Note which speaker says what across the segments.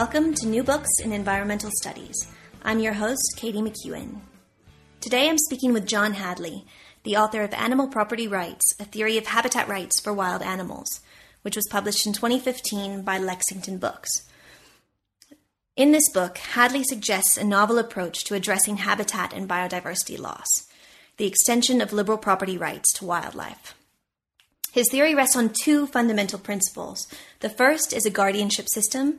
Speaker 1: Welcome to New Books in Environmental Studies. I'm your host, Katie McEwen. Today I'm speaking with John Hadley, the author of Animal Property Rights, A Theory of Habitat Rights for Wild Animals, which was published in 2015 by Lexington Books. In this book, Hadley suggests a novel approach to addressing habitat and biodiversity loss, the extension of liberal property rights to wildlife. His theory rests on two fundamental principles. The first is a guardianship system,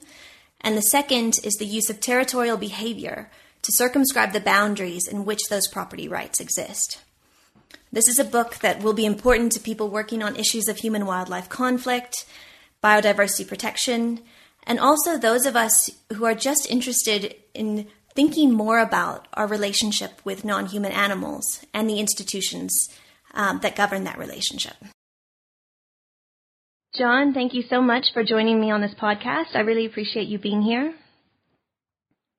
Speaker 1: and the second is the use of territorial behavior to circumscribe the boundaries in which those property rights exist. This is a book that will be important to people working on issues of human wildlife conflict, biodiversity protection, and also those of us who are just interested in thinking more about our relationship with non human animals and the institutions um, that govern that relationship. John, thank you so much for joining me on this podcast. I really appreciate you being here.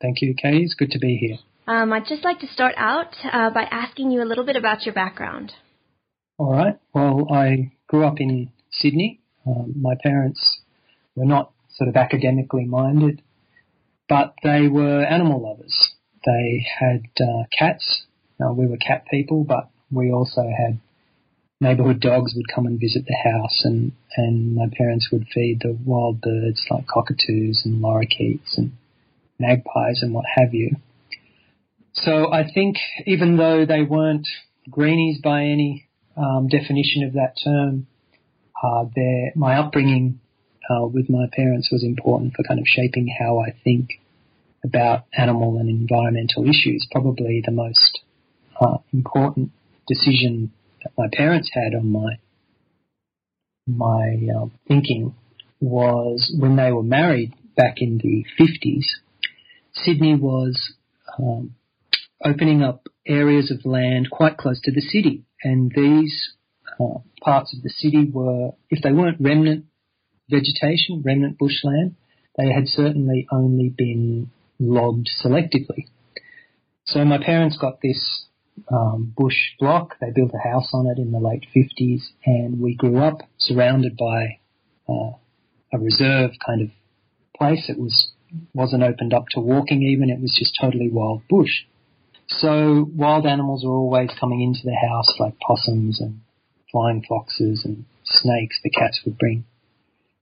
Speaker 2: Thank you, Katie. It's good to be here.
Speaker 1: Um, I'd just like to start out uh, by asking you a little bit about your background.
Speaker 2: All right. Well, I grew up in Sydney. Um, my parents were not sort of academically minded, but they were animal lovers. They had uh, cats. Now, we were cat people, but we also had neighborhood dogs would come and visit the house and, and my parents would feed the wild birds like cockatoos and lorikeets and magpies and what have you. So I think even though they weren't greenies by any um, definition of that term, uh, their, my upbringing uh, with my parents was important for kind of shaping how I think about animal and environmental issues. Probably the most uh, important decision that my parents had on my my uh, thinking was when they were married back in the 50s. Sydney was um, opening up areas of land quite close to the city, and these uh, parts of the city were, if they weren't remnant vegetation, remnant bushland, they had certainly only been logged selectively. So my parents got this um, bush block. They built a house on it in the late 50s, and we grew up surrounded by uh, a reserve kind of place. It was wasn't opened up to walking even. It was just totally wild bush. So wild animals were always coming into the house, like possums and flying foxes and snakes. The cats would bring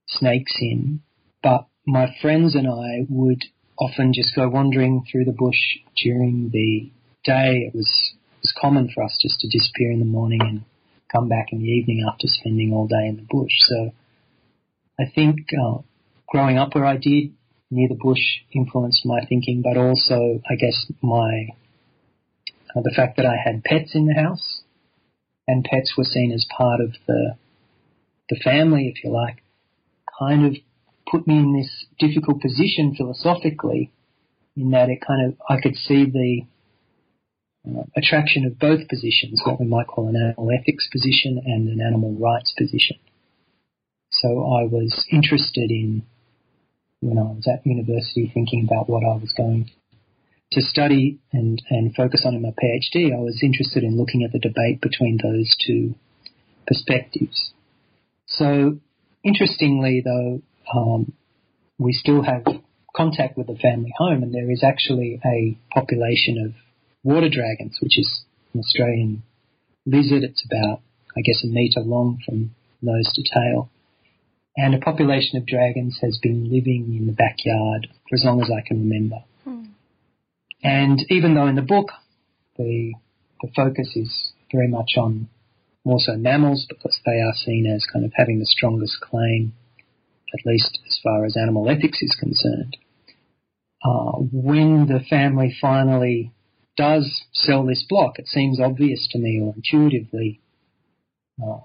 Speaker 2: snakes in, but my friends and I would often just go wandering through the bush during the day. It was common for us just to disappear in the morning and come back in the evening after spending all day in the bush. So I think uh, growing up where I did near the bush influenced my thinking, but also I guess my uh, the fact that I had pets in the house and pets were seen as part of the the family, if you like, kind of put me in this difficult position philosophically in that it kind of I could see the uh, attraction of both positions, what we might call an animal ethics position and an animal rights position. So I was interested in, when I was at university thinking about what I was going to study and, and focus on in my PhD, I was interested in looking at the debate between those two perspectives. So interestingly though, um, we still have contact with the family home and there is actually a population of water dragons, which is an Australian lizard. It's about, I guess, a metre long from nose to tail. And a population of dragons has been living in the backyard for as long as I can remember. Hmm. And even though in the book the the focus is very much on more so mammals because they are seen as kind of having the strongest claim, at least as far as animal ethics is concerned. Uh, when the family finally does sell this block, it seems obvious to me or intuitively uh,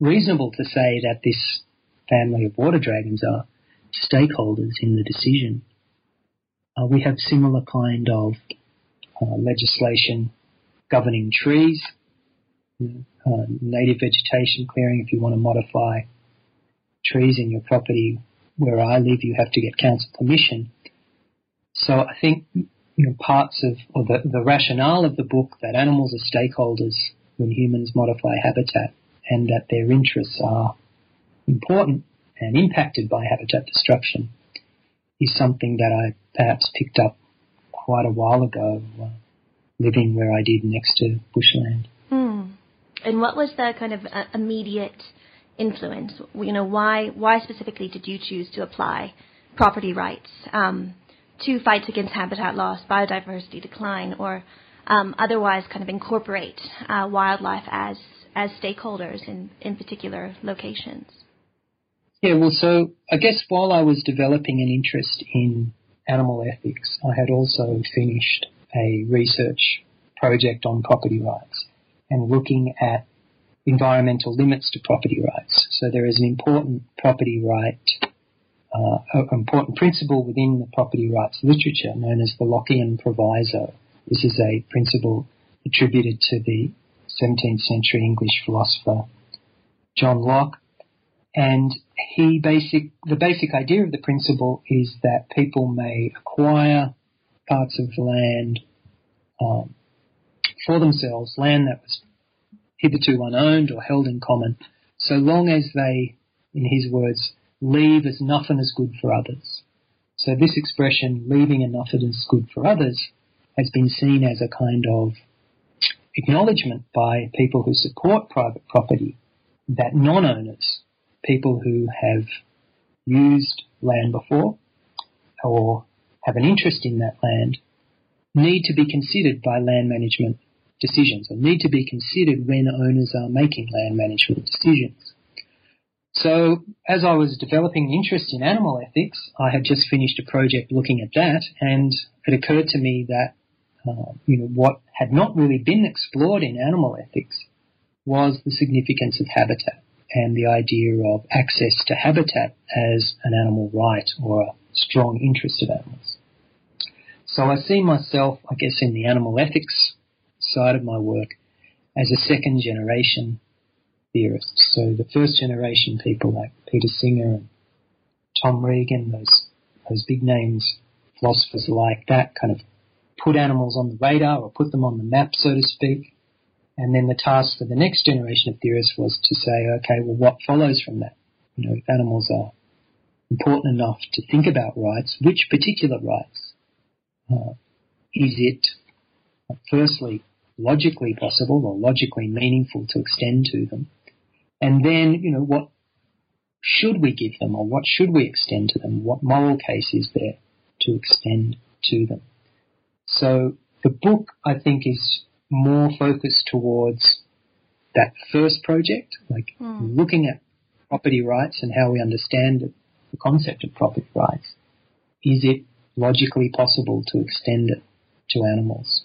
Speaker 2: reasonable to say that this family of water dragons are stakeholders in the decision. Uh, we have similar kind of uh, legislation governing trees, uh, native vegetation clearing. If you want to modify trees in your property where I live, you have to get council permission. So I think you know, parts of, or the, the rationale of the book that animals are stakeholders when humans modify habitat and that their interests are important and impacted by habitat destruction is something that I perhaps picked up quite a while ago, uh, living where I did next to bushland.
Speaker 1: Mm. And what was the kind of uh, immediate influence? You know, why why specifically did you choose to apply property rights um, to fights against habitat loss, biodiversity decline, or um, otherwise kind of incorporate uh, wildlife as as stakeholders in in particular locations?
Speaker 2: Yeah, well, so I guess while I was developing an interest in animal ethics, I had also finished a research project on property rights and looking at environmental limits to property rights. So there is an important property right, uh, important principle within the property rights literature known as the Lockean proviso. This is a principle attributed to the 17th century English philosopher John Locke and he basic, the basic idea of the principle is that people may acquire parts of land um, for themselves, land that was hitherto unowned or held in common, so long as they, in his words, leave as nothing as good for others. So this expression, leaving enough as good for others, has been seen as a kind of acknowledgement by people who support private property that non-owners people who have used land before or have an interest in that land need to be considered by land management decisions or need to be considered when owners are making land management decisions. So as I was developing interest in animal ethics, I had just finished a project looking at that and it occurred to me that uh, you know what had not really been explored in animal ethics was the significance of habitat and the idea of access to habitat as an animal right or a strong interest of animals. So I see myself, I guess, in the animal ethics side of my work as a second generation theorist. So the first generation people like Peter Singer and Tom Regan, those those big names, philosophers like that, kind of put animals on the radar or put them on the map, so to speak. And then the task for the next generation of theorists was to say, okay, well, what follows from that? You know, if animals are important enough to think about rights, which particular rights? Uh, is it, uh, firstly, logically possible or logically meaningful to extend to them? And then, you know, what should we give them or what should we extend to them? What moral case is there to extend to them? So the book, I think, is more focused towards that first project, like mm. looking at property rights and how we understand it, the concept of property rights. Is it logically possible to extend it to animals?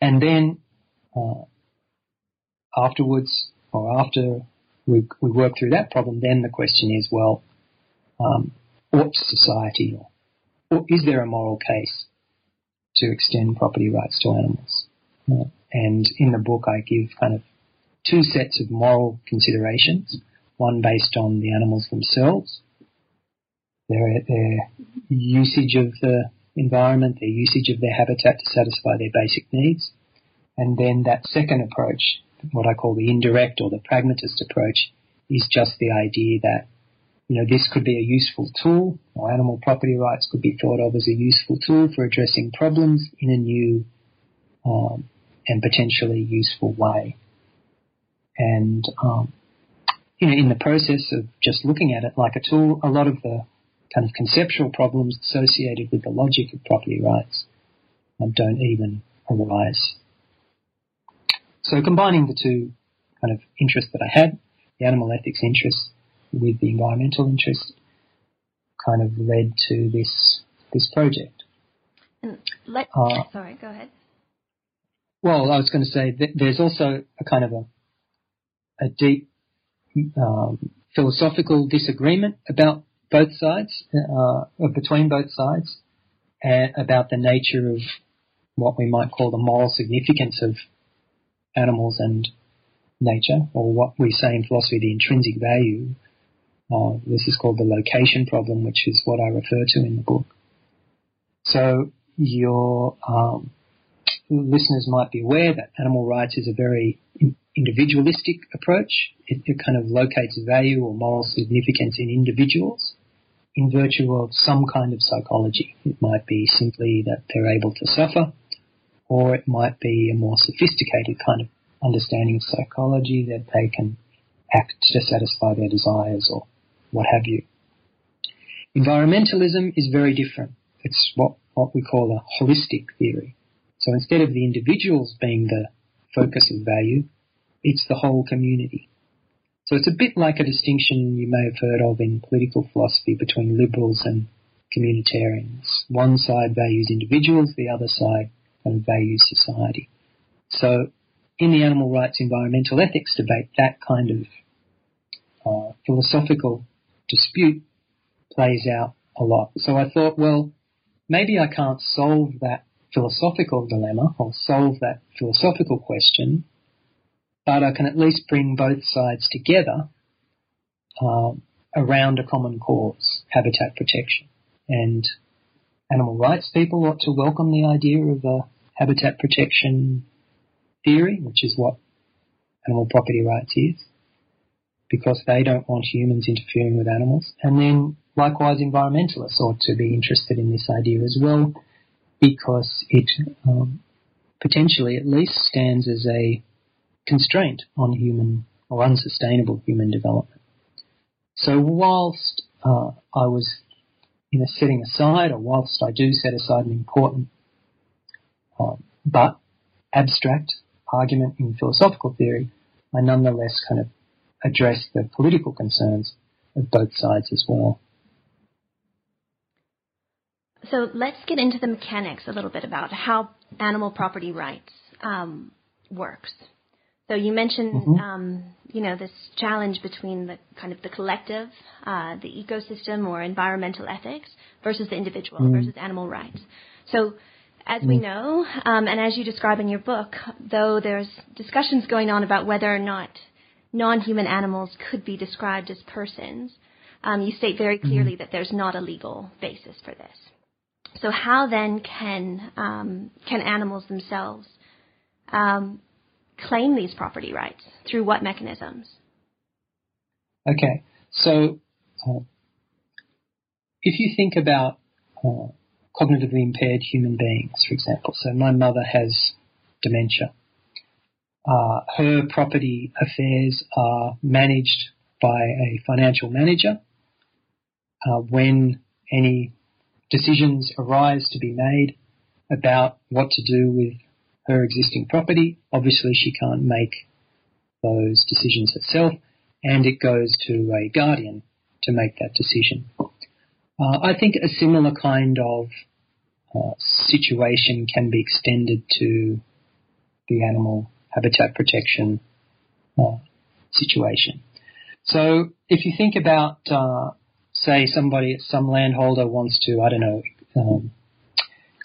Speaker 2: And then uh, afterwards, or after we, we work through that problem, then the question is, well, um, ought society, or, or is there a moral case to extend property rights to animals? And in the book, I give kind of two sets of moral considerations. One based on the animals themselves, their, their usage of the environment, their usage of their habitat to satisfy their basic needs. And then that second approach, what I call the indirect or the pragmatist approach, is just the idea that, you know, this could be a useful tool, or animal property rights could be thought of as a useful tool for addressing problems in a new um, and potentially useful way. And um, you know, in the process of just looking at it like a tool, a lot of the kind of conceptual problems associated with the logic of property rights um, don't even arise. So combining the two kind of interests that I had, the animal ethics interest with the environmental interest, kind of led to this this project.
Speaker 1: And let, uh, sorry, go ahead.
Speaker 2: Well, I was going to say that there's also a kind of a, a deep um, philosophical disagreement about both sides, uh, between both sides, about the nature of what we might call the moral significance of animals and nature, or what we say in philosophy, the intrinsic value. Uh, this is called the location problem, which is what I refer to in the book. So your um, listeners might be aware that animal rights is a very individualistic approach. It, it, kind of locates value or moral significance in individuals in virtue of some kind of psychology. It might be simply that they're able to suffer, or it might be a more sophisticated kind of understanding of psychology that they can act to satisfy their desires or what have you. Environmentalism is very different. It's what, what we call a holistic theory. So instead of the individuals being the focus of value, it's the whole community. So it's a bit like a distinction you may have heard of in political philosophy between liberals and communitarians. One side values individuals, the other side kind of values society. So in the animal rights environmental ethics debate, that kind of uh, philosophical dispute plays out a lot. So I thought, well, maybe I can't solve that philosophical dilemma or solve that philosophical question, but I can at least bring both sides together uh, around a common cause, habitat protection. And animal rights people ought to welcome the idea of a habitat protection theory, which is what animal property rights is, because they don't want humans interfering with animals. And then likewise environmentalists ought to be interested in this idea as well, because it um, potentially at least stands as a constraint on human or unsustainable human development. So whilst uh, I was you know, setting aside, or whilst I do set aside an important uh, but abstract argument in philosophical theory, I nonetheless kind of address the political concerns of both sides as well.
Speaker 1: So let's get into the mechanics a little bit about how animal property rights um, works. So you mentioned, mm-hmm. um, you know, this challenge between the kind of the collective, uh, the ecosystem or environmental ethics versus the individual mm. versus animal rights. So as we mm. know, um, and as you describe in your book, though there's discussions going on about whether or not non-human animals could be described as persons, um, you state very mm-hmm. clearly mm. that there's not a legal basis for this. So how then can um, can animals themselves um, claim these property rights through what mechanisms?
Speaker 2: Okay, so uh, if you think about uh, cognitively impaired human beings, for example, so my mother has dementia. Uh, her property affairs are managed by a financial manager. Uh, when any decisions arise to be made about what to do with her existing property. Obviously, she can't make those decisions herself, and it goes to a guardian to make that decision. Uh, I think a similar kind of uh, situation can be extended to the animal habitat protection uh, situation. So if you think about, uh, say, somebody, some landholder wants to, I don't know, um,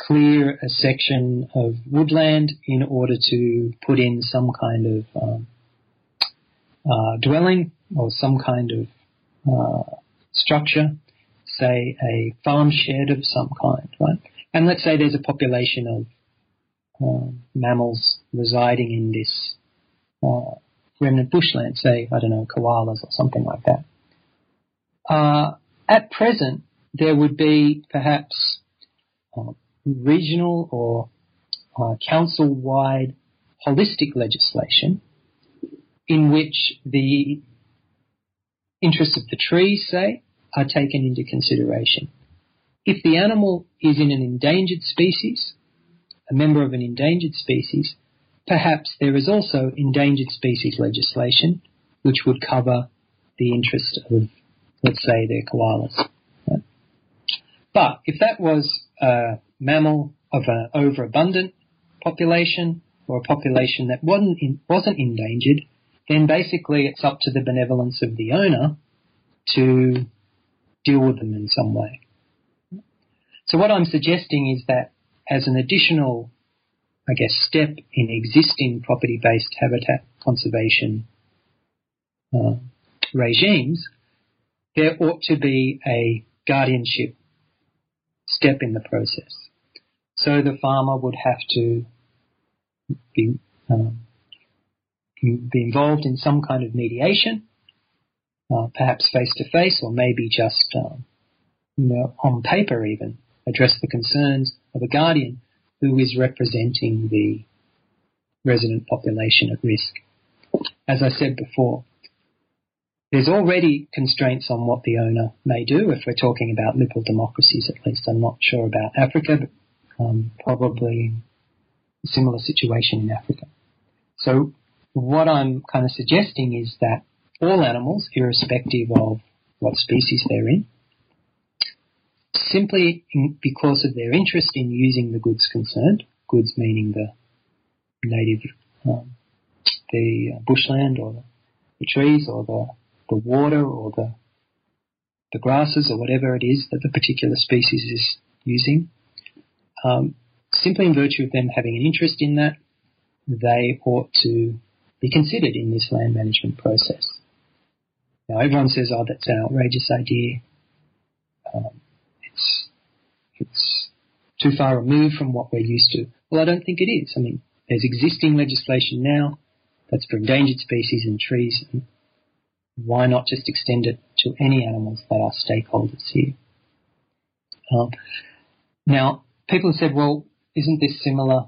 Speaker 2: clear a section of woodland in order to put in some kind of um, uh, dwelling or some kind of uh, structure, say a farm shed of some kind, right? And let's say there's a population of uh, mammals residing in this uh, remnant bushland, say, I don't know, koalas or something like that. Uh, at present, there would be perhaps uh, regional or uh, council-wide holistic legislation in which the interests of the trees, say, are taken into consideration. If the animal is in an endangered species, a member of an endangered species, perhaps there is also endangered species legislation which would cover the interest of, let's say, their koalas. But if that was a mammal of an overabundant population or a population that wasn't in, wasn't endangered, then basically it's up to the benevolence of the owner to deal with them in some way. So what I'm suggesting is that as an additional, I guess, step in existing property-based habitat conservation uh, regimes, there ought to be a guardianship step in the process. So the farmer would have to be, um, be involved in some kind of mediation, uh, perhaps face to face, or maybe just um, you know on paper even address the concerns of a guardian who is representing the resident population at risk. As I said before, there's already constraints on what the owner may do if we're talking about liberal democracies, at least. I'm not sure about Africa, um, probably a similar situation in Africa. So what I'm kind of suggesting is that all animals, irrespective of what species they're in, simply because of their interest in using the goods concerned, goods meaning the native, um, the bushland or the, trees or the the water or the the grasses or whatever it is that the particular species is using. Um, simply in virtue of them having an interest in that, they ought to be considered in this land management process. Now everyone says, "Oh, that's an outrageous idea. Um, it's it's too far removed from what we're used to." Well, I don't think it is. I mean, there's existing legislation now that's for endangered species and trees, why not just extend it to any animals that are stakeholders here? Um, now, people have said, well, isn't this similar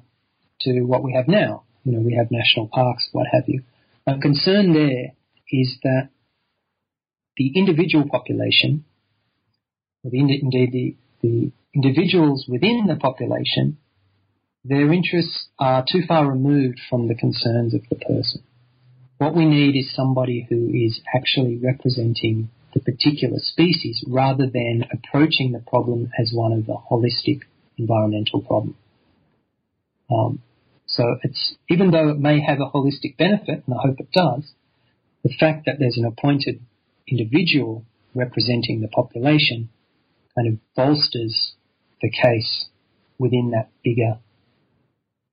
Speaker 2: to what we have now? You know, we have national parks, what have you. My concern there is that the individual population, or the, indeed the, the individuals within the population, their interests are too far removed from the concerns of the person. What we need is somebody who is actually representing the particular species rather than approaching the problem as one of the holistic environmental problem. Um, so it's even though it may have a holistic benefit, and I hope it does, the fact that there's an appointed individual representing the population kind of bolsters the case within that bigger,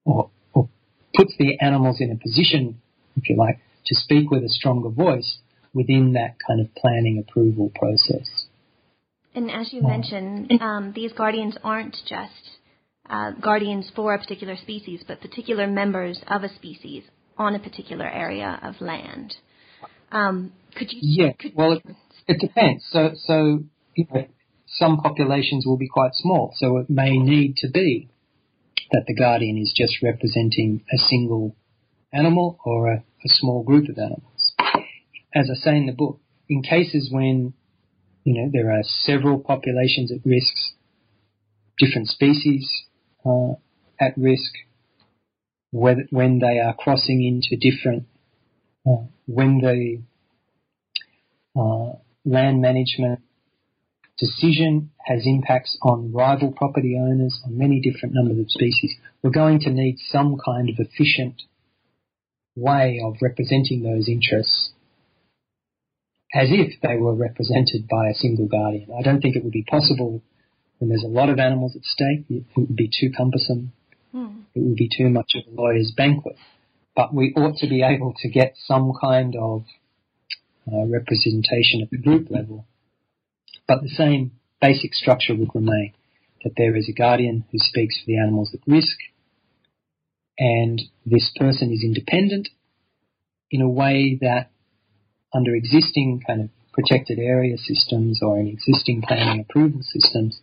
Speaker 2: or, or puts the animals in a position, if you like, to speak with a stronger voice within that kind of planning approval process.
Speaker 1: And as you mentioned, um, these guardians aren't just uh, guardians for a particular species, but particular members of a species on a particular area of land. Um, could you?
Speaker 2: Yeah.
Speaker 1: Could,
Speaker 2: well, it, it, depends. So, so you know, some populations will be quite small, so it may need to be that the guardian is just representing a single animal or a, a small group of animals. As I say in the book, in cases when you know there are several populations at risk, different species uh, at risk, whether, when they are crossing into different, uh, when the uh, land management decision has impacts on rival property owners, on many different numbers of species, we're going to need some kind of efficient way of representing those interests as if they were represented by a single guardian. I don't think it would be possible when there's a lot of animals at stake. It would be too cumbersome. Mm. It would be too much of a lawyer's banquet. But we ought to be able to get some kind of uh, representation at the group level. But the same basic structure would remain that there is a guardian who speaks for the animals at risk and this person is independent in a way that under existing kind of protected area systems or in existing planning approval systems,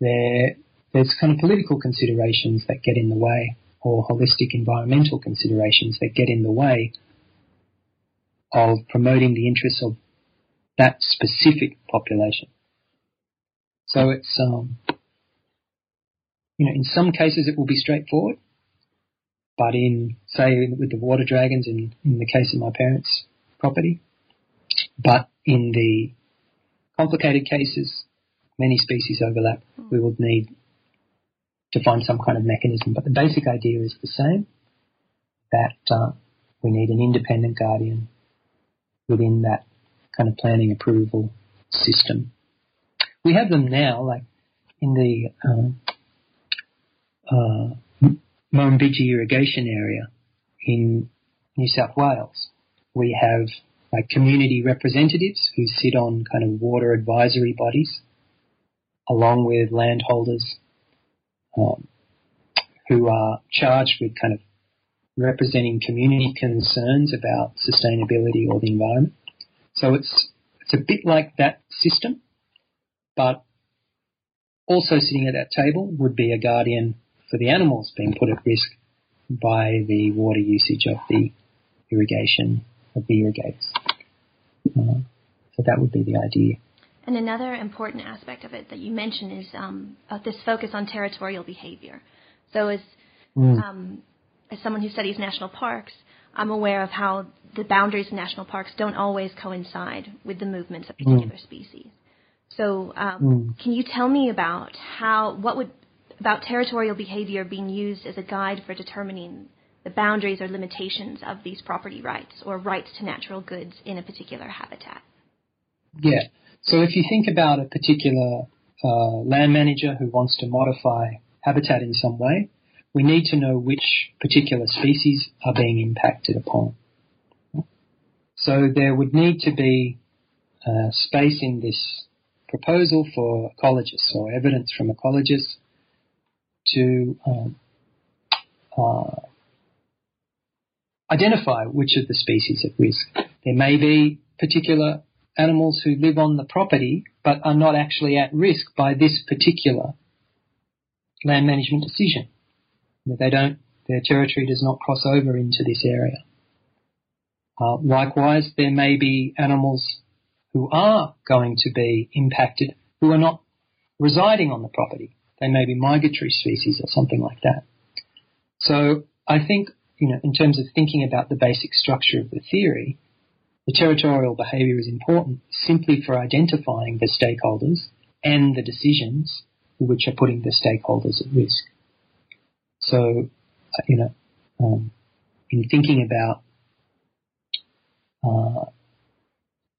Speaker 2: there, there's kind of political considerations that get in the way or holistic environmental considerations that get in the way of promoting the interests of that specific population. So it's, um, you know, in some cases it will be straightforward. But in, say, with the water dragons, in, in the case of my parents' property, but in the complicated cases, many species overlap, we would need to find some kind of mechanism. But the basic idea is the same, that uh, we need an independent guardian within that kind of planning approval system. We have them now, like in the um, uh, Murrumbidgee irrigation area in New South Wales. We have community representatives who sit on kind of water advisory bodies, along with landholders um, who are charged with kind of representing community concerns about sustainability or the environment. So it's it's a bit like that system, but also sitting at that table would be a guardian for the animals being put at risk by the water usage of the irrigation of the irrigators. Uh, so that would be the idea.
Speaker 1: And another important aspect of it that you mentioned is um, this focus on territorial behavior. So as mm. um, as someone who studies national parks, I'm aware of how the boundaries of national parks don't always coincide with the movements of particular mm. species. So, um, mm. can you tell me about how what would about territorial behavior being used as a guide for determining the boundaries or limitations of these property rights or rights to natural goods in a particular habitat?
Speaker 2: Yeah. So if you think about a particular uh, land manager who wants to modify habitat in some way, we need to know which particular species are being impacted upon. So there would need to be uh, space in this proposal for ecologists or evidence from ecologists to um, uh, identify which of the species at risk. There may be particular animals who live on the property but are not actually at risk by this particular land management decision. They don't, their territory does not cross over into this area. Uh, likewise, there may be animals who are going to be impacted who are not residing on the property. They may be migratory species or something like that. So I think, you know, in terms of thinking about the basic structure of the theory, the territorial behaviour is important simply for identifying the stakeholders and the decisions which are putting the stakeholders at risk. So, uh, you know, um, in thinking about uh,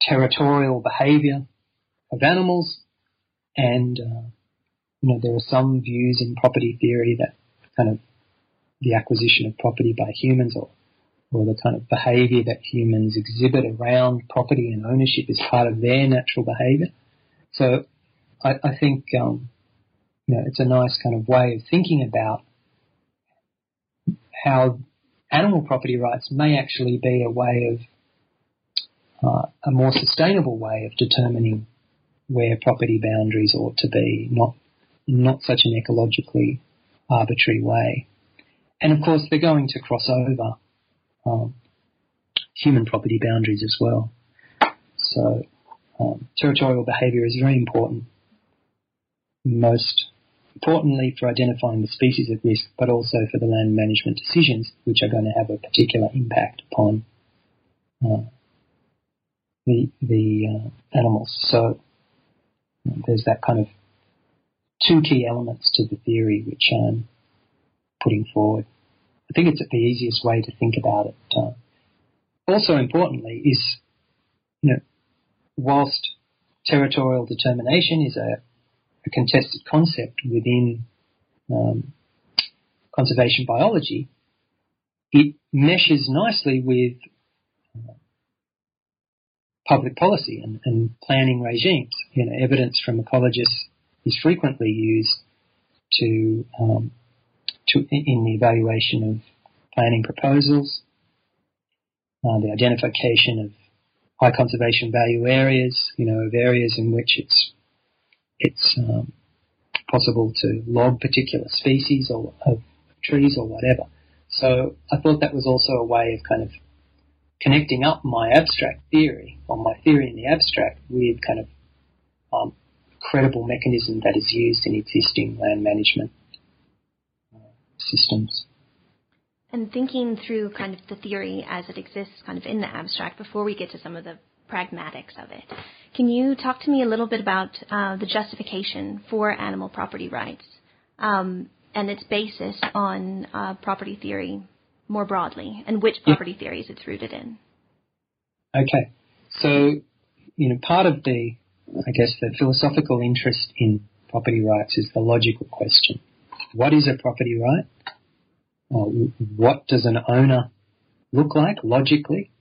Speaker 2: territorial behaviour of animals, and uh, you know, there are some views in property theory that kind of the acquisition of property by humans or or the kind of behaviour that humans exhibit around property and ownership is part of their natural behaviour. So I, I think um, you know it's a nice kind of way of thinking about how animal property rights may actually be a way of uh, a more sustainable way of determining where property boundaries ought to be, not not such an ecologically arbitrary way. And of course, they're going to cross over um, human property boundaries as well. So um, territorial behaviour is very important. Most importantly for identifying the species at risk, but also for the land management decisions, which are going to have a particular impact upon uh, the the uh, animals. So there's that kind of two key elements to the theory which I'm putting forward. I think it's the easiest way to think about it. Uh, also importantly is, you know, whilst territorial determination is a a contested concept within um, conservation biology, it meshes nicely with uh, public policy and, and, planning regimes. You know, evidence from ecologists is frequently used to, um, to in the evaluation of planning proposals, uh, the identification of high conservation value areas, you know, of areas in which it's it's um, possible to log particular species or of trees or whatever. So I thought that was also a way of kind of connecting up my abstract theory, or my theory in the abstract, with kind of um, credible mechanism that is used in existing land management systems.
Speaker 1: And thinking through kind of the theory as it exists kind of in the abstract before we get to some of the pragmatics of it. Can you talk to me a little bit about uh, the justification for animal property rights um, and its basis on uh, property theory more broadly and which property yeah. theories it's rooted in.
Speaker 2: Okay. So, you know, part of the, I guess, the philosophical interest in property rights is the logical question. What is a property right? what does an owner look like logically?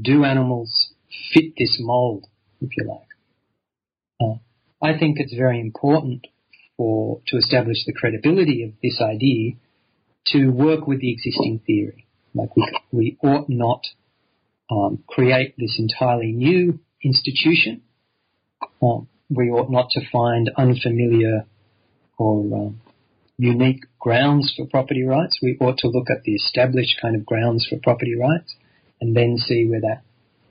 Speaker 2: Do animals fit this mold, if you like? Uh, I think it's very important for to establish the credibility of this idea to work with the existing theory. Like we, we ought not um, create this entirely new institution. Um, we ought not to find unfamiliar or um, unique grounds for property rights. We ought to look at the established kind of grounds for property rights and then see whether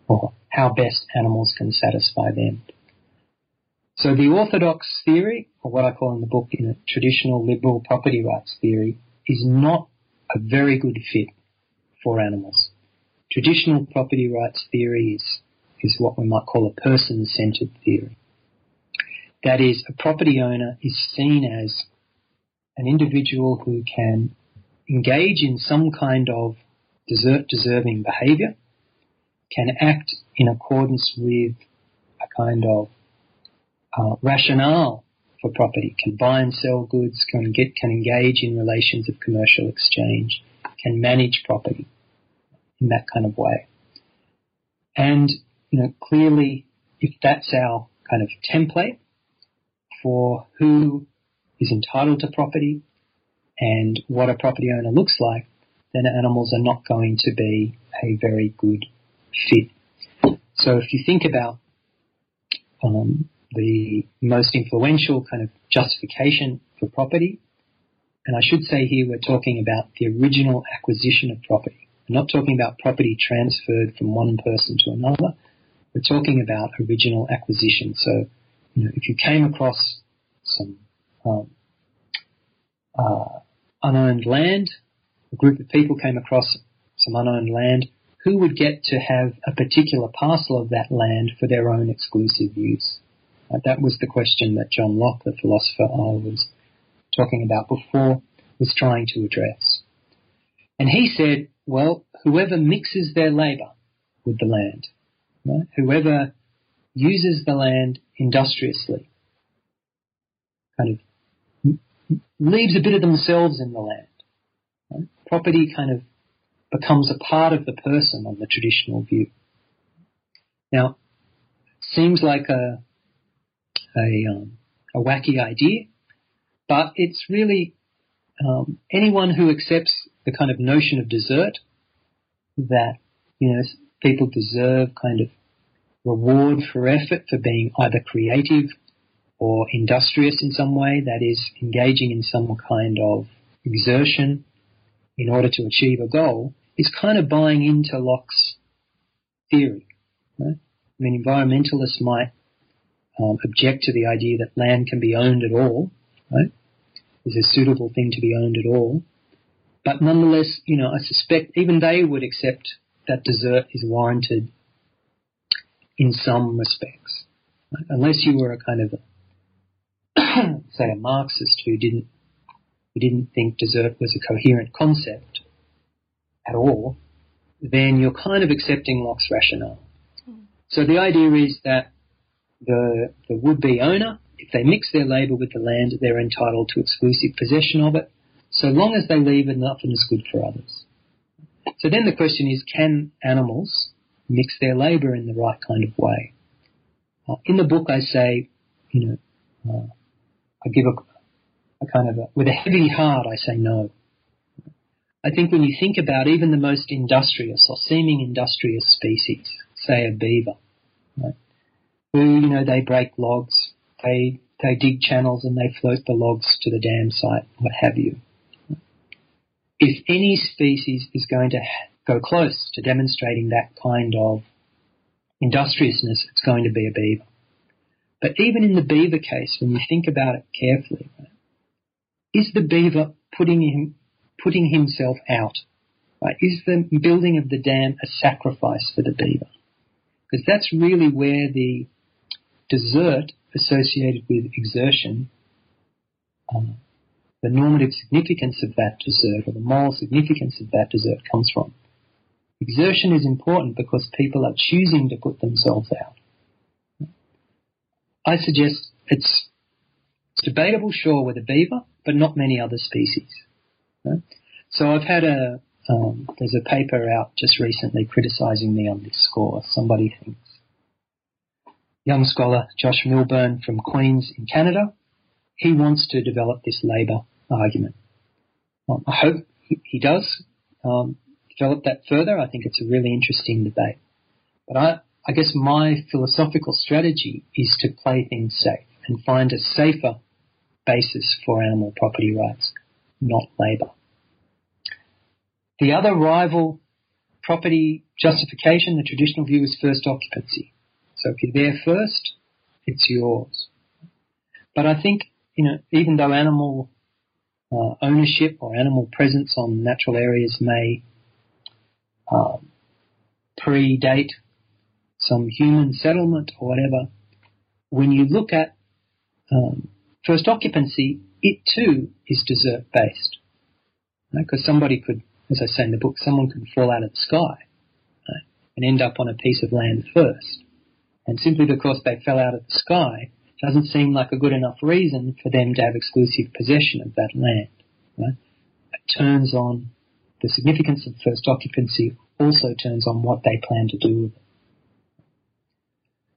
Speaker 2: or how best animals can satisfy them. So the orthodox theory, or what I call in the book, you know, traditional liberal property rights theory, is not a very good fit for animals. Traditional property rights theory is, is what we might call a person-centered theory. That is, a property owner is seen as an individual who can engage in some kind of desert deserving behavior, can act in accordance with a kind of uh, rationale for property, can buy and sell goods, can get, can engage in relations of commercial exchange, can manage property in that kind of way. And, you know, clearly, if that's our kind of template for who is entitled to property and what a property owner looks like, then animals are not going to be a very good fit. So if you think about um, the most influential kind of justification for property, and I should say here we're talking about the original acquisition of property. We're not talking about property transferred from one person to another. We're talking about original acquisition. So, you know, if you came across some um, uh, unowned land, a group of people came across some unowned land, who would get to have a particular parcel of that land for their own exclusive use? Uh, that was the question that John Locke, the philosopher I was talking about before, was trying to address. And he said, well, whoever mixes their labour with the land, right? whoever uses the land industriously, kind of leaves a bit of themselves in the land. Right? Property kind of becomes a part of the person on the traditional view. Now, seems like a a, um, a wacky idea, but it's really um, anyone who accepts the kind of notion of desert that you know people deserve kind of reward for effort for being either creative or industrious in some way, that is, engaging in some kind of exertion in order to achieve a goal, is kind of buying into Locke's theory. Right? I mean, environmentalists might um, object to the idea that land can be owned at all, right? Is a suitable thing to be owned at all. But nonetheless, you know, I suspect even they would accept that desert is warranted in some respects. Right? Unless you were a kind of a say, a Marxist who didn't who didn't think desert was a coherent concept at all, then you're kind of accepting Locke's rationale. Mm. So the idea is that the the would-be owner, if they mix their labour with the land, they're entitled to exclusive possession of it, so long as they leave enough and is good for others. So then the question is, can animals mix their labour in the right kind of way? Uh, in the book, I say, you know, uh, I give a, a kind of a, with a heavy heart, I say no. I think when you think about even the most industrious or seeming industrious species, say a beaver, right, who, you know, they break logs, they, they dig channels and they float the logs to the dam site, what have you. If any species is going to go close to demonstrating that kind of industriousness, it's going to be a beaver. But even in the beaver case, when you think about it carefully, right, is the beaver putting him, putting himself out? Right? Is the building of the dam a sacrifice for the beaver? Because that's really where the desert associated with exertion um, the normative significance of that desert or the moral significance of that desert comes from. Exertion is important because people are choosing to put themselves out. I suggest it's, it's debatable, sure, with a beaver, but not many other species. So I've had a, um, there's a paper out just recently criticizing me on this score. Somebody thinks. Young scholar Josh Milburn from Queens in Canada, he wants to develop this labour argument. Um, I hope he does um, develop that further. I think it's a really interesting debate. But I, I guess my philosophical strategy is to play things safe and find a safer basis for animal property rights, not labour. The other rival property justification, the traditional view is first occupancy. So if you're there first, it's yours. But I think, you know, even though animal uh, ownership or animal presence on natural areas may uh, predate some human settlement or whatever, when you look at um, first occupancy, it too is desert based. Because right? somebody could as I say in the book, someone could fall out of the sky right, and end up on a piece of land first. And simply because they fell out of the sky doesn't seem like a good enough reason for them to have exclusive possession of that land. Right? It turns on the significance of first occupancy also turns on what they plan to do with it.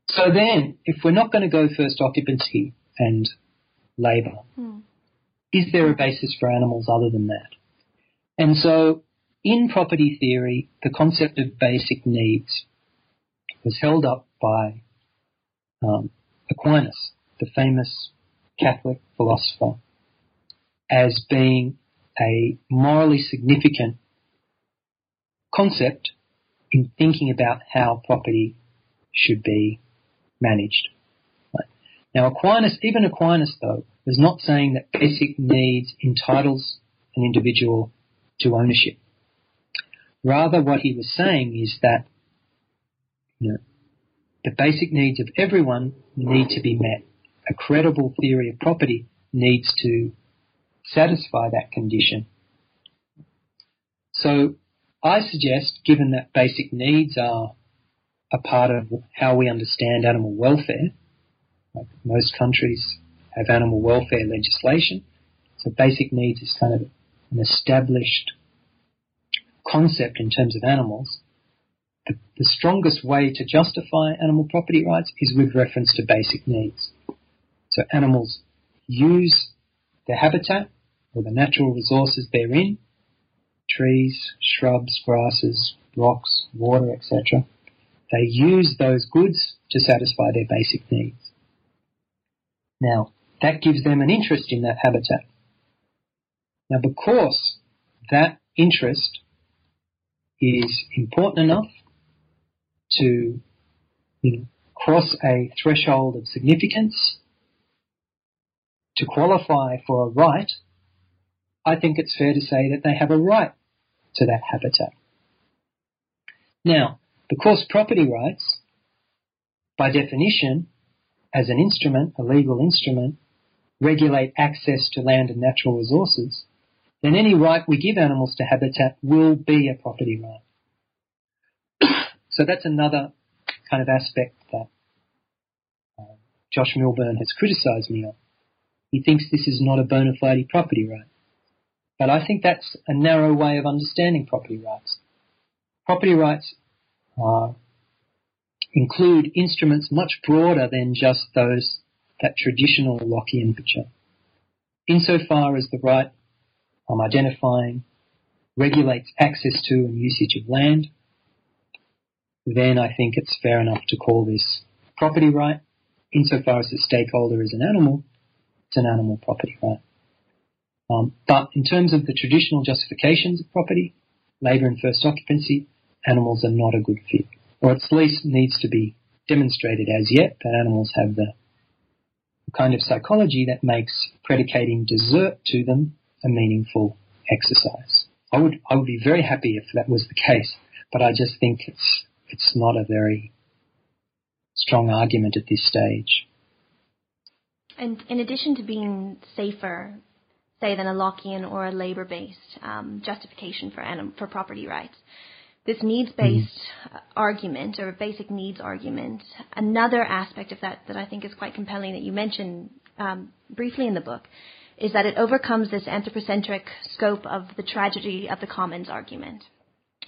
Speaker 2: So then, if we're not going to go first occupancy and labour, hmm. is there a basis for animals other than that? And so in property theory, the concept of basic needs was held up by um, Aquinas, the famous Catholic philosopher, as being a morally significant concept in thinking about how property should be managed. Now Aquinas, even Aquinas though, was not saying that basic needs entitles an individual to ownership. Rather, what he was saying is that you know, the basic needs of everyone need to be met. A credible theory of property needs to satisfy that condition. So I suggest, given that basic needs are a part of how we understand animal welfare, like most countries have animal welfare legislation, so basic needs is kind of an established concept in terms of animals, the, the strongest way to justify animal property rights is with reference to basic needs. So animals use their habitat or the natural resources they're in, trees, shrubs, grasses, rocks, water, etc. They use those goods to satisfy their basic needs. Now, that gives them an interest in that habitat. Now, because that interest is important enough to you know, cross a threshold of significance to qualify for a right, I think it's fair to say that they have a right to that habitat. Now, because property rights, by definition, as an instrument, a legal instrument, regulate access to land and natural resources, then any right we give animals to habitat will be a property right. so that's another kind of aspect that uh, Josh Milburn has criticised me on. He thinks this is not a bona fide property right. But I think that's a narrow way of understanding property rights. Property rights uh, include instruments much broader than just those that traditional Lockean picture. Insofar as the right I'm identifying, regulates access to and usage of land, then I think it's fair enough to call this property right. Insofar as the stakeholder is an animal, it's an animal property right. Um, but in terms of the traditional justifications of property, labour and first occupancy, animals are not a good fit, or at least needs to be demonstrated as yet that animals have the kind of psychology that makes predicating desert to them a meaningful exercise. I would I would be very happy if that was the case, but I just think it's it's not a very strong argument at this stage.
Speaker 1: And in addition to being safer, say, than a Lockean or a labor-based um, justification for anim- for property rights. This needs-based mm. argument or basic needs argument, another aspect of that that I think is quite compelling that you mentioned um, briefly in the book, is that it overcomes this anthropocentric scope of the tragedy of the commons argument,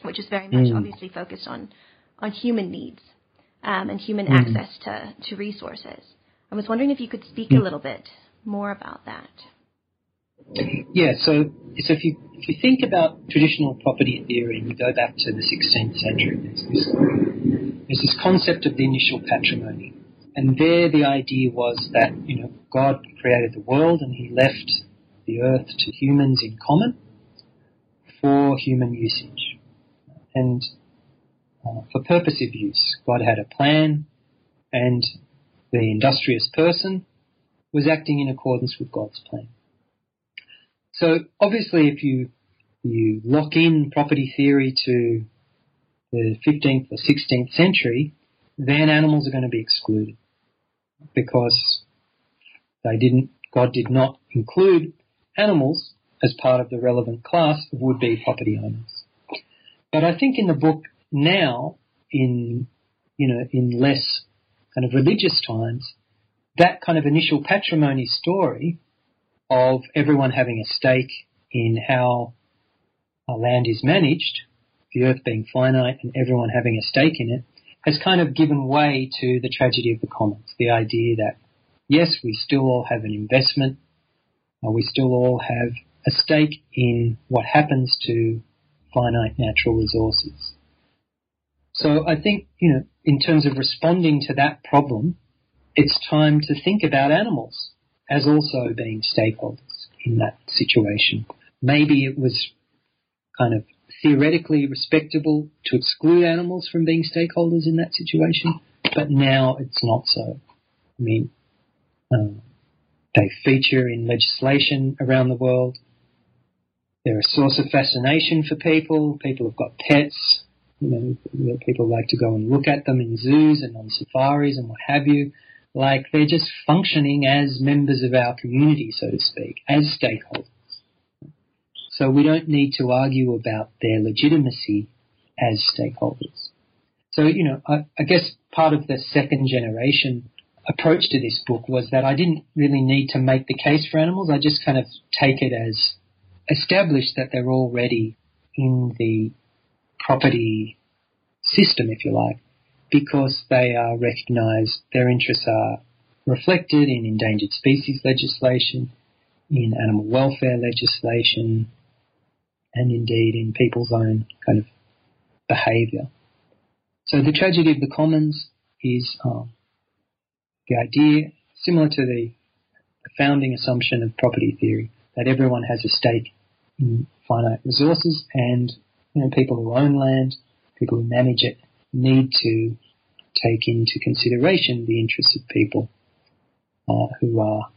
Speaker 1: which is very much mm. obviously focused on on human needs um, and human mm. access to, to resources. I was wondering if you could speak a little bit more about that.
Speaker 2: Yeah, so so if you if you think about traditional property theory and you go back to the 16th century, there's this, there's this concept of the initial patrimony, and there the idea was that you know God created the world and He left the earth to humans in common for human usage, and uh, for purposive use. God had a plan, and the industrious person was acting in accordance with God's plan. So obviously, if you you lock in property theory to the 15th or 16th century, then animals are going to be excluded because they didn't. God did not include animals as part of the relevant class of would-be property owners. But I think in the book now, in you know, in less kind of religious times, that kind of initial patrimony story of everyone having a stake in how our land is managed, the earth being finite and everyone having a stake in it, has kind of given way to the tragedy of the commons. The idea that, yes, we still all have an investment, we still all have a stake in what happens to finite natural resources. So I think, you know, in terms of responding to that problem, it's time to think about animals as also being stakeholders in that situation. Maybe it was kind of theoretically respectable to exclude animals from being stakeholders in that situation, but now it's not so. I mean, um, they feature in legislation around the world. They're a source of fascination for people. People have got pets. You know, people like to go and look at them in zoos and on safaris and what have you. Like they're just functioning as members of our community, so to speak, as stakeholders. So we don't need to argue about their legitimacy as stakeholders. So, you know, I, I guess part of the second generation approach to this book was that I didn't really need to make the case for animals. I just kind of take it as established that they're already in the property system, if you like, because they are recognised, their interests are reflected in endangered species legislation, in animal welfare legislation, and indeed in people's own kind of behaviour. So the tragedy of the commons is um, the idea, similar to the, the founding assumption of property theory, that everyone has a stake in finite resources and you know, people who own land, people who manage it, need to take into consideration the interests of people uh, who are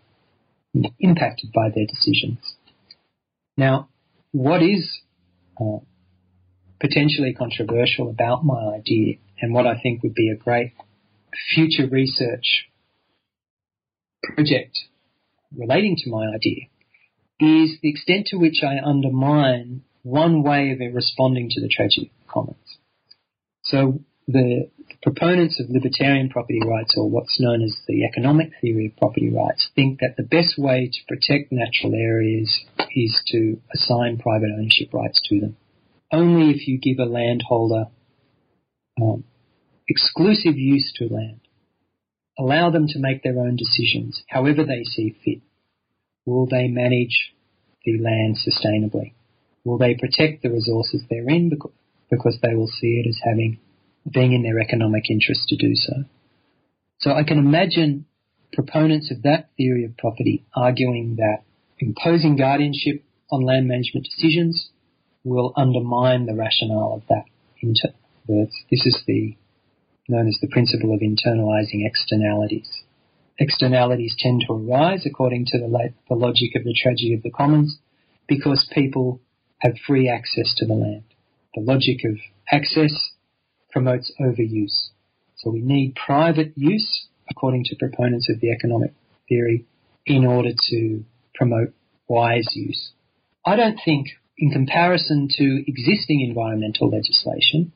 Speaker 2: impacted by their decisions. Now, what is uh, potentially controversial about my idea and what I think would be a great future research project relating to my idea is the extent to which I undermine one way of responding to the tragedy of commons. So the proponents of libertarian property rights, or what's known as the economic theory of property rights, think that the best way to protect natural areas is to assign private ownership rights to them. Only if you give a landholder um, exclusive use to land, allow them to make their own decisions, however they see fit, will they manage the land sustainably? Will they protect the resources they're in because they will see it as having being in their economic interest to do so. So I can imagine proponents of that theory of property arguing that imposing guardianship on land management decisions will undermine the rationale of that. This is the known as the principle of internalizing externalities. Externalities tend to arise, according to the, the logic of the tragedy of the commons, because people have free access to the land. The logic of access promotes overuse. So we need private use, according to proponents of the economic theory, in order to promote wise use. I don't think, in comparison to existing environmental legislation,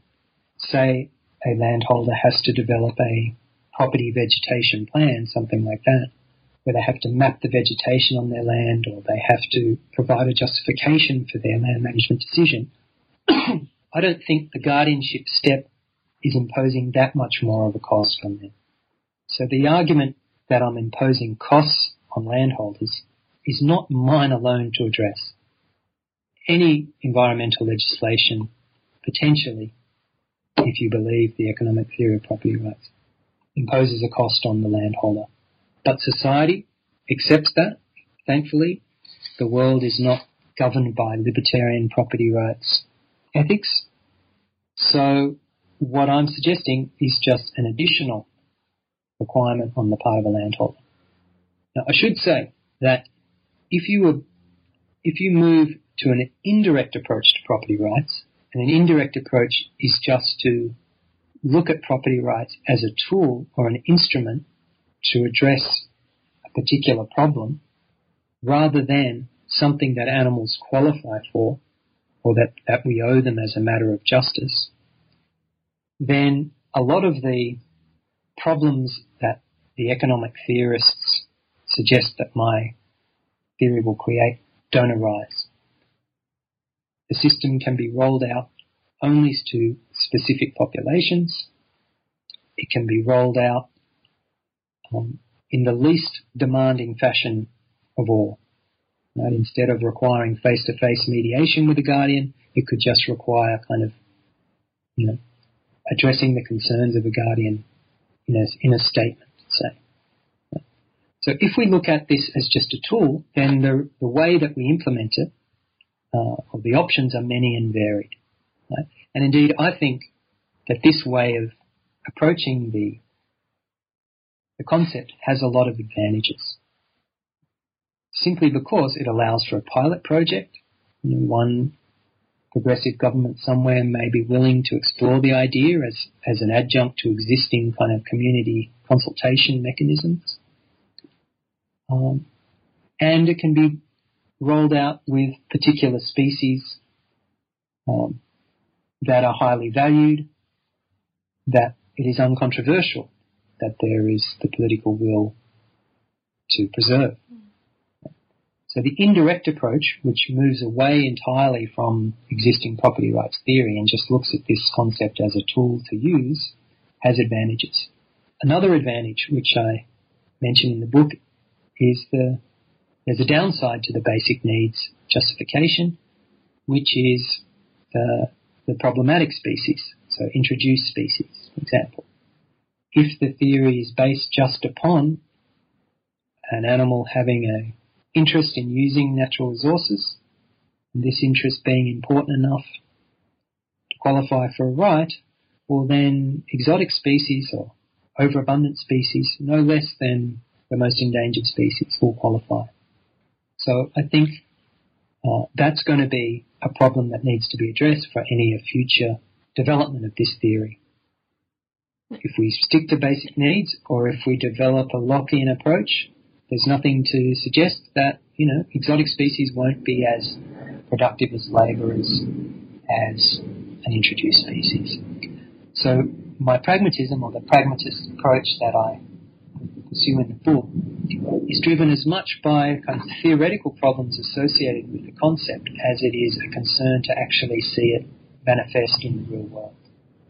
Speaker 2: say a landholder has to develop a property vegetation plan, something like that, where they have to map the vegetation on their land or they have to provide a justification for their land management decision. I don't think the guardianship step is imposing that much more of a cost on them. So the argument that I'm imposing costs on landholders is not mine alone to address. Any environmental legislation, potentially, if you believe the economic theory of property rights, imposes a cost on the landholder. But society accepts that, thankfully. The world is not governed by libertarian property rights ethics. So what I'm suggesting is just an additional requirement on the part of a landholder. Now I should say that if you were, if you move to an indirect approach to property rights, and an indirect approach is just to look at property rights as a tool or an instrument to address a particular problem rather than something that animals qualify for or that, that we owe them as a matter of justice, then a lot of the problems that the economic theorists suggest that my theory will create don't arise. The system can be rolled out only to specific populations. It can be rolled out um, in the least demanding fashion of all. Right? Instead of requiring face-to-face mediation with the guardian, it could just require kind of, you know, addressing the concerns of a guardian in a, in a statement, say. So if we look at this as just a tool, then the, the way that we implement it, uh, or the options are many and varied. Right? And indeed, I think that this way of approaching the the concept has a lot of advantages. Simply because it allows for a pilot project. You know, one progressive government somewhere may be willing to explore the idea as, as an adjunct to existing kind of community consultation mechanisms. Um, and it can be rolled out with particular species um, that are highly valued, that it is uncontroversial that there is the political will to preserve. So the indirect approach, which moves away entirely from existing property rights theory and just looks at this concept as a tool to use, has advantages. Another advantage, which I mention in the book, is the there's a downside to the basic needs justification, which is the, the problematic species, so introduced species, for example. If the theory is based just upon an animal having a interest in using natural resources, and this interest being important enough to qualify for a right, well then exotic species or overabundant species, no less than the most endangered species, will qualify. So I think uh, that's going to be a problem that needs to be addressed for any future development of this theory. If we stick to basic needs or if we develop a Lockean approach, there's nothing to suggest that, you know, exotic species won't be as productive as labourers as an introduced species. So my pragmatism or the pragmatist approach that I pursue in the book is driven as much by kind of theoretical problems associated with the concept as it is a concern to actually see it manifest in the real world.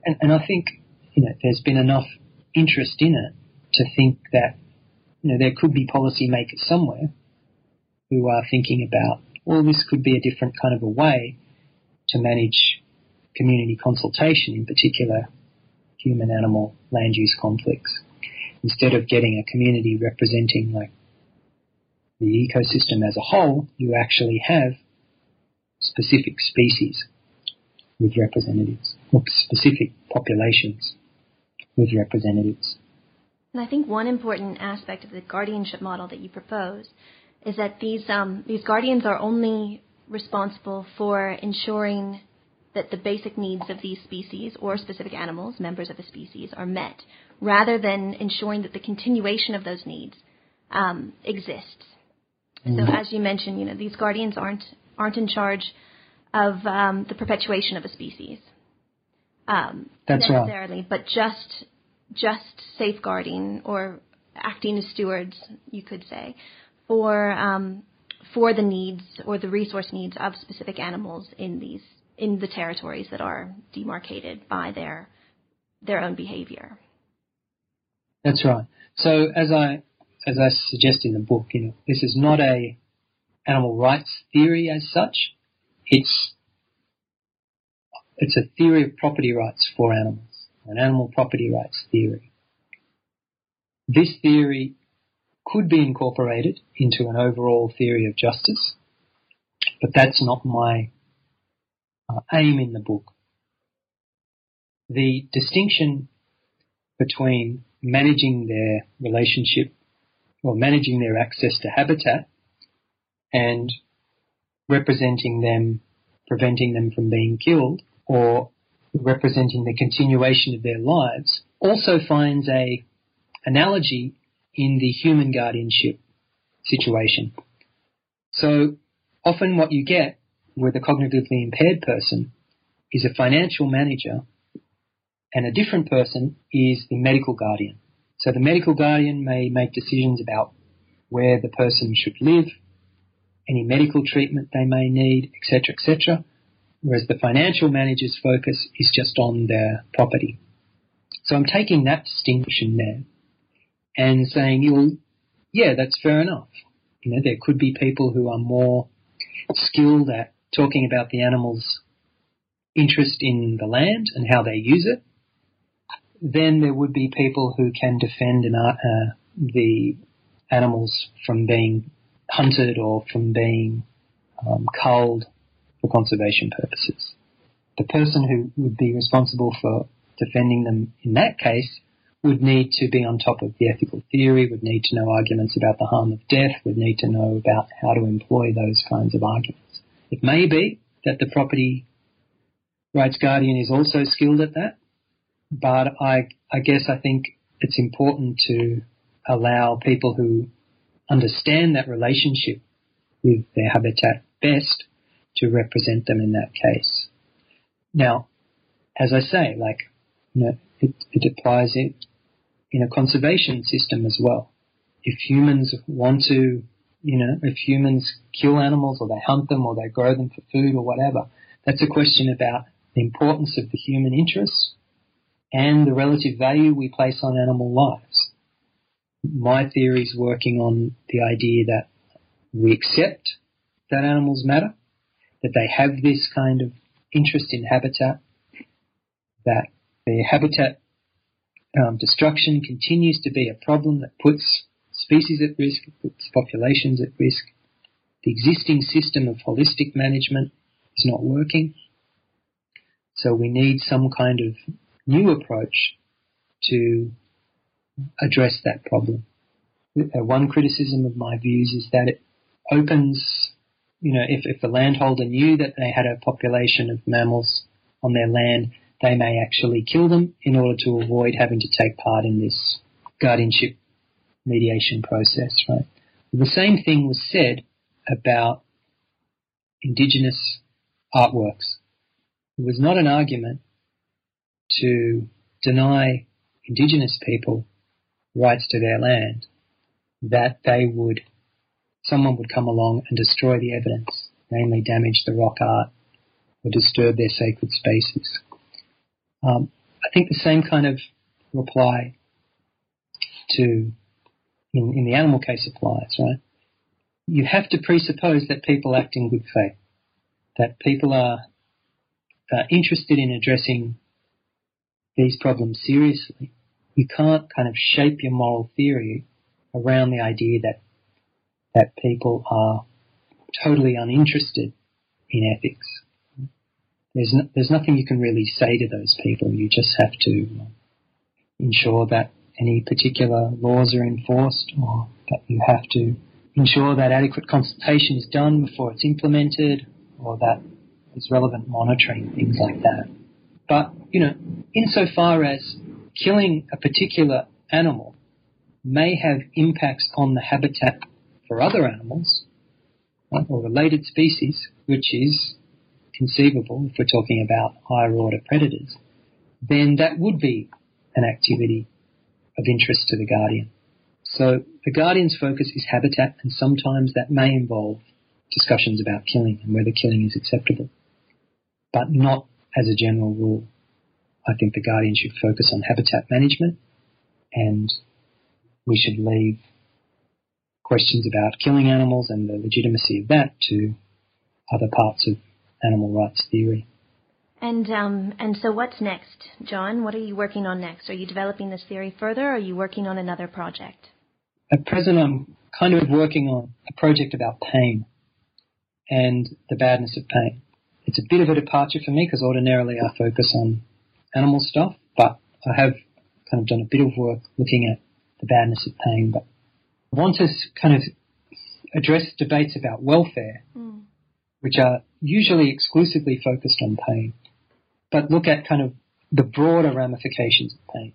Speaker 2: And, and I think, you know, there's been enough interest in it to think that you know, there could be policymakers somewhere who are thinking about, well, this could be a different kind of a way to manage community consultation, in particular human animal land use conflicts. Instead of getting a community representing like the ecosystem as a whole, you actually have specific species with representatives, or specific populations with representatives.
Speaker 1: And I think one important aspect of the guardianship model that you propose is that these um, these guardians are only responsible for ensuring that the basic needs of these species or specific animals, members of a species, are met, rather than ensuring that the continuation of those needs um, exists. Mm. So as you mentioned, you know, these guardians aren't aren't in charge of um, the perpetuation of a species.
Speaker 2: Um, That's
Speaker 1: necessarily,
Speaker 2: right.
Speaker 1: but just just safeguarding or acting as stewards, you could say, for um, for the needs or the resource needs of specific animals in these in the territories that are demarcated by their their own behavior.
Speaker 2: That's right. So as I as I suggest in the book, you know, this is not a animal rights theory as such. It's it's a theory of property rights for animals, an animal property rights theory. This theory could be incorporated into an overall theory of justice, but that's not my uh, aim in the book. The distinction between managing their relationship or managing their access to habitat and representing them, preventing them from being killed or representing the continuation of their lives also finds a analogy in the human guardianship situation. So often what you get with a cognitively impaired person is a financial manager and a different person is the medical guardian. So the medical guardian may make decisions about where the person should live, any medical treatment they may need, etc., etc. Whereas the financial manager's focus is just on their property. So I'm taking that distinction there and saying, well, yeah, that's fair enough. You know, there could be people who are more skilled at talking about the animal's interest in the land and how they use it. Then there would be people who can defend an, uh, the animals from being hunted or from being um, culled for conservation purposes. The person who would be responsible for defending them in that case would need to be on top of the ethical theory, would need to know arguments about the harm of death, would need to know about how to employ those kinds of arguments. It may be that the property rights guardian is also skilled at that, but I, I guess I think it's important to allow people who understand that relationship with their habitat best to represent them in that case. Now, as I say, like, you know, it, it applies it in a conservation system as well. If humans want to, you know, if humans kill animals or they hunt them or they grow them for food or whatever, that's a question about the importance of the human interests and the relative value we place on animal lives. My theory is working on the idea that we accept that animals matter, that they have this kind of interest in habitat, that their habitat um, destruction continues to be a problem that puts species at risk, puts populations at risk. The existing system of holistic management is not working. So we need some kind of new approach to address that problem. Uh, one criticism of my views is that it opens, you know, if, if the landholder knew that they had a population of mammals on their land, they may actually kill them in order to avoid having to take part in this guardianship mediation process, right? The same thing was said about indigenous artworks. It was not an argument to deny indigenous people rights to their land that they would, someone would come along and destroy the evidence, namely damage the rock art or disturb their sacred spaces. Um, I think the same kind of reply to in, in the animal case applies, right? You have to presuppose that people act in good faith, that people are uh, interested in addressing these problems seriously. You can't kind of shape your moral theory around the idea that that people are totally uninterested in ethics. There's no, there's nothing you can really say to those people. You just have to ensure that any particular laws are enforced, or that you have to ensure that adequate consultation is done before it's implemented, or that there's relevant monitoring, things like that. But you know, insofar as killing a particular animal may have impacts on the habitat for other animals, right, or related species, which is conceivable if we're talking about higher order predators, then that would be an activity of interest to the guardian. So the guardian's focus is habitat and sometimes that may involve discussions about killing and whether killing is acceptable, but not as a general rule. I think the guardian should focus on habitat management and we should leave questions about killing animals and the legitimacy of that to other parts of animal rights theory.
Speaker 1: And um, and so what's next, John? What are you working on next? Are you developing this theory further, or are you working on another project?
Speaker 2: At present, I'm kind of working on a project about pain and the badness of pain. It's a bit of a departure for me because ordinarily I focus on animal stuff, but I have kind of done a bit of work looking at the badness of pain. But want to kind of address debates about welfare, mm. which are usually exclusively focused on pain, but look at kind of the broader ramifications of pain.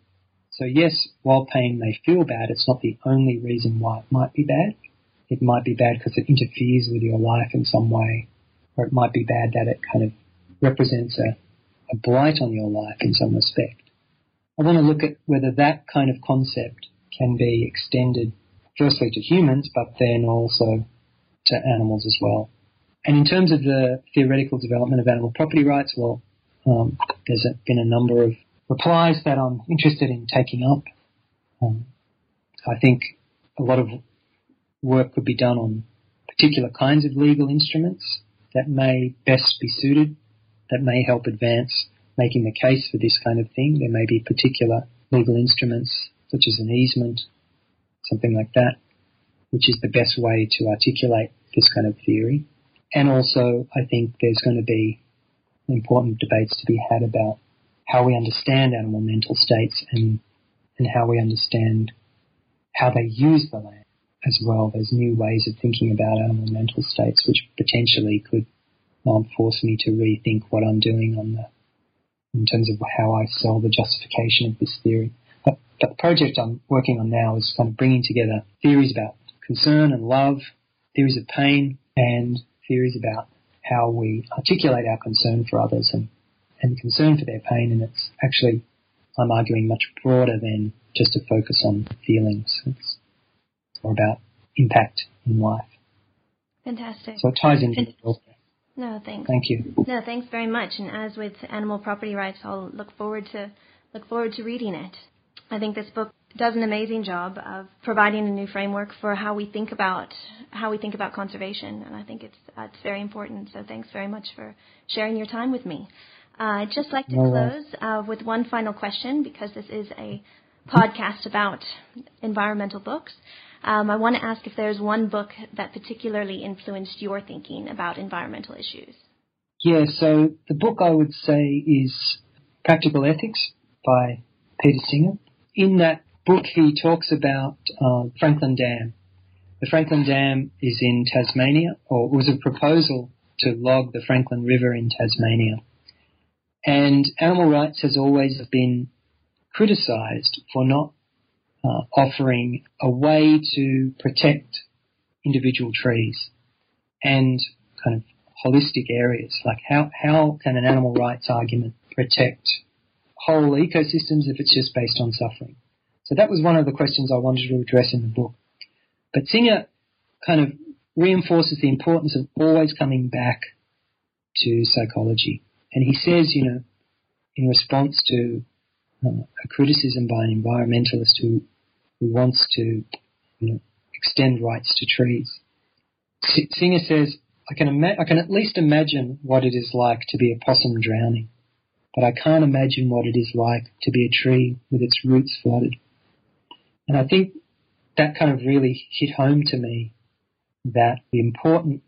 Speaker 2: So yes, while pain may feel bad, it's not the only reason why it might be bad. It might be bad because it interferes with your life in some way, or it might be bad that it kind of represents a, a blight on your life in some respect. I want to look at whether that kind of concept can be extended firstly to humans, but then also to animals as well. And in terms of the theoretical development of animal property rights, well, um, there's been a number of replies that I'm interested in taking up. Um, I think a lot of work could be done on particular kinds of legal instruments that may best be suited, that may help advance making the case for this kind of thing. There may be particular legal instruments such as an easement, something like that, which is the best way to articulate this kind of theory. And also, I think there's going to be important debates to be had about how we understand animal mental states and, and how we understand how they use the land as well. There's new ways of thinking about animal mental states, which potentially could um, force me to rethink what I'm doing on the, in terms of how I sell the justification of this theory. But, the project I'm working on now is kind of bringing together theories about concern and love, theories of pain, and theories about how we articulate our concern for others and, and concern for their pain. And it's actually, I'm arguing, much broader than just a focus on feelings. It's more about impact in life.
Speaker 1: Fantastic.
Speaker 2: So it ties into it.
Speaker 1: No, thanks.
Speaker 2: Thank you.
Speaker 1: No, thanks very much. And as with animal property rights, I'll look forward to look forward to reading it. I think this book does an amazing job of providing a new framework for how we think about how we think about conservation, and I think it's it's very important. So thanks very much for sharing your time with me. Uh, I'd just like to close uh, with one final question because this is a podcast about environmental books. Um, I want to ask if there's one book that particularly influenced your thinking about environmental issues.
Speaker 2: Yeah, so the book I would say is Practical Ethics by Peter Singer. In that book, he talks about uh, Franklin Dam. The Franklin Dam is in Tasmania, or was a proposal to log the Franklin River in Tasmania. And animal rights has always been criticised for not uh, offering a way to protect individual trees and kind of holistic areas. Like how, how can an animal rights argument protect whole ecosystems if it's just based on suffering? So that was one of the questions I wanted to address in the book. But Singer kind of reinforces the importance of always coming back to psychology. And he says, you know, in response to uh, a criticism by an environmentalist who, who wants to you know, extend rights to trees, Singer says, I can, ima- I can at least imagine what it is like to be a possum drowning, but I can't imagine what it is like to be a tree with its roots flooded. And I think that kind of really hit home to me that the important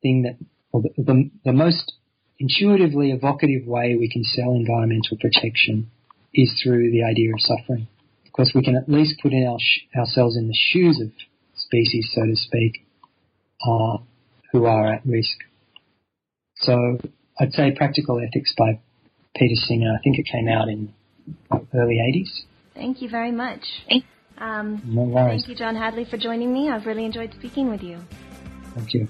Speaker 2: thing that, or the, the, the most intuitively evocative way we can sell environmental protection is through the idea of suffering. Because we can at least put in our sh- ourselves in the shoes of species, so to speak, uh, who are at risk. So I'd say Practical Ethics by Peter Singer. I think it came out in early 80s.
Speaker 1: Thank you very much.
Speaker 2: Um, no worries.
Speaker 1: Thank you, John Hadley, for joining me. I've really enjoyed speaking with you.
Speaker 2: Thank you.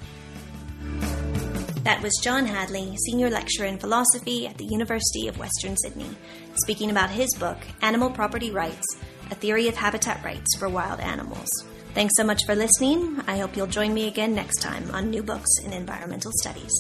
Speaker 1: That was John Hadley, Senior Lecturer in Philosophy at the University of Western Sydney, speaking about his book, Animal Property Rights A Theory of Habitat Rights for Wild Animals. Thanks so much for listening. I hope you'll join me again next time on New Books in Environmental Studies.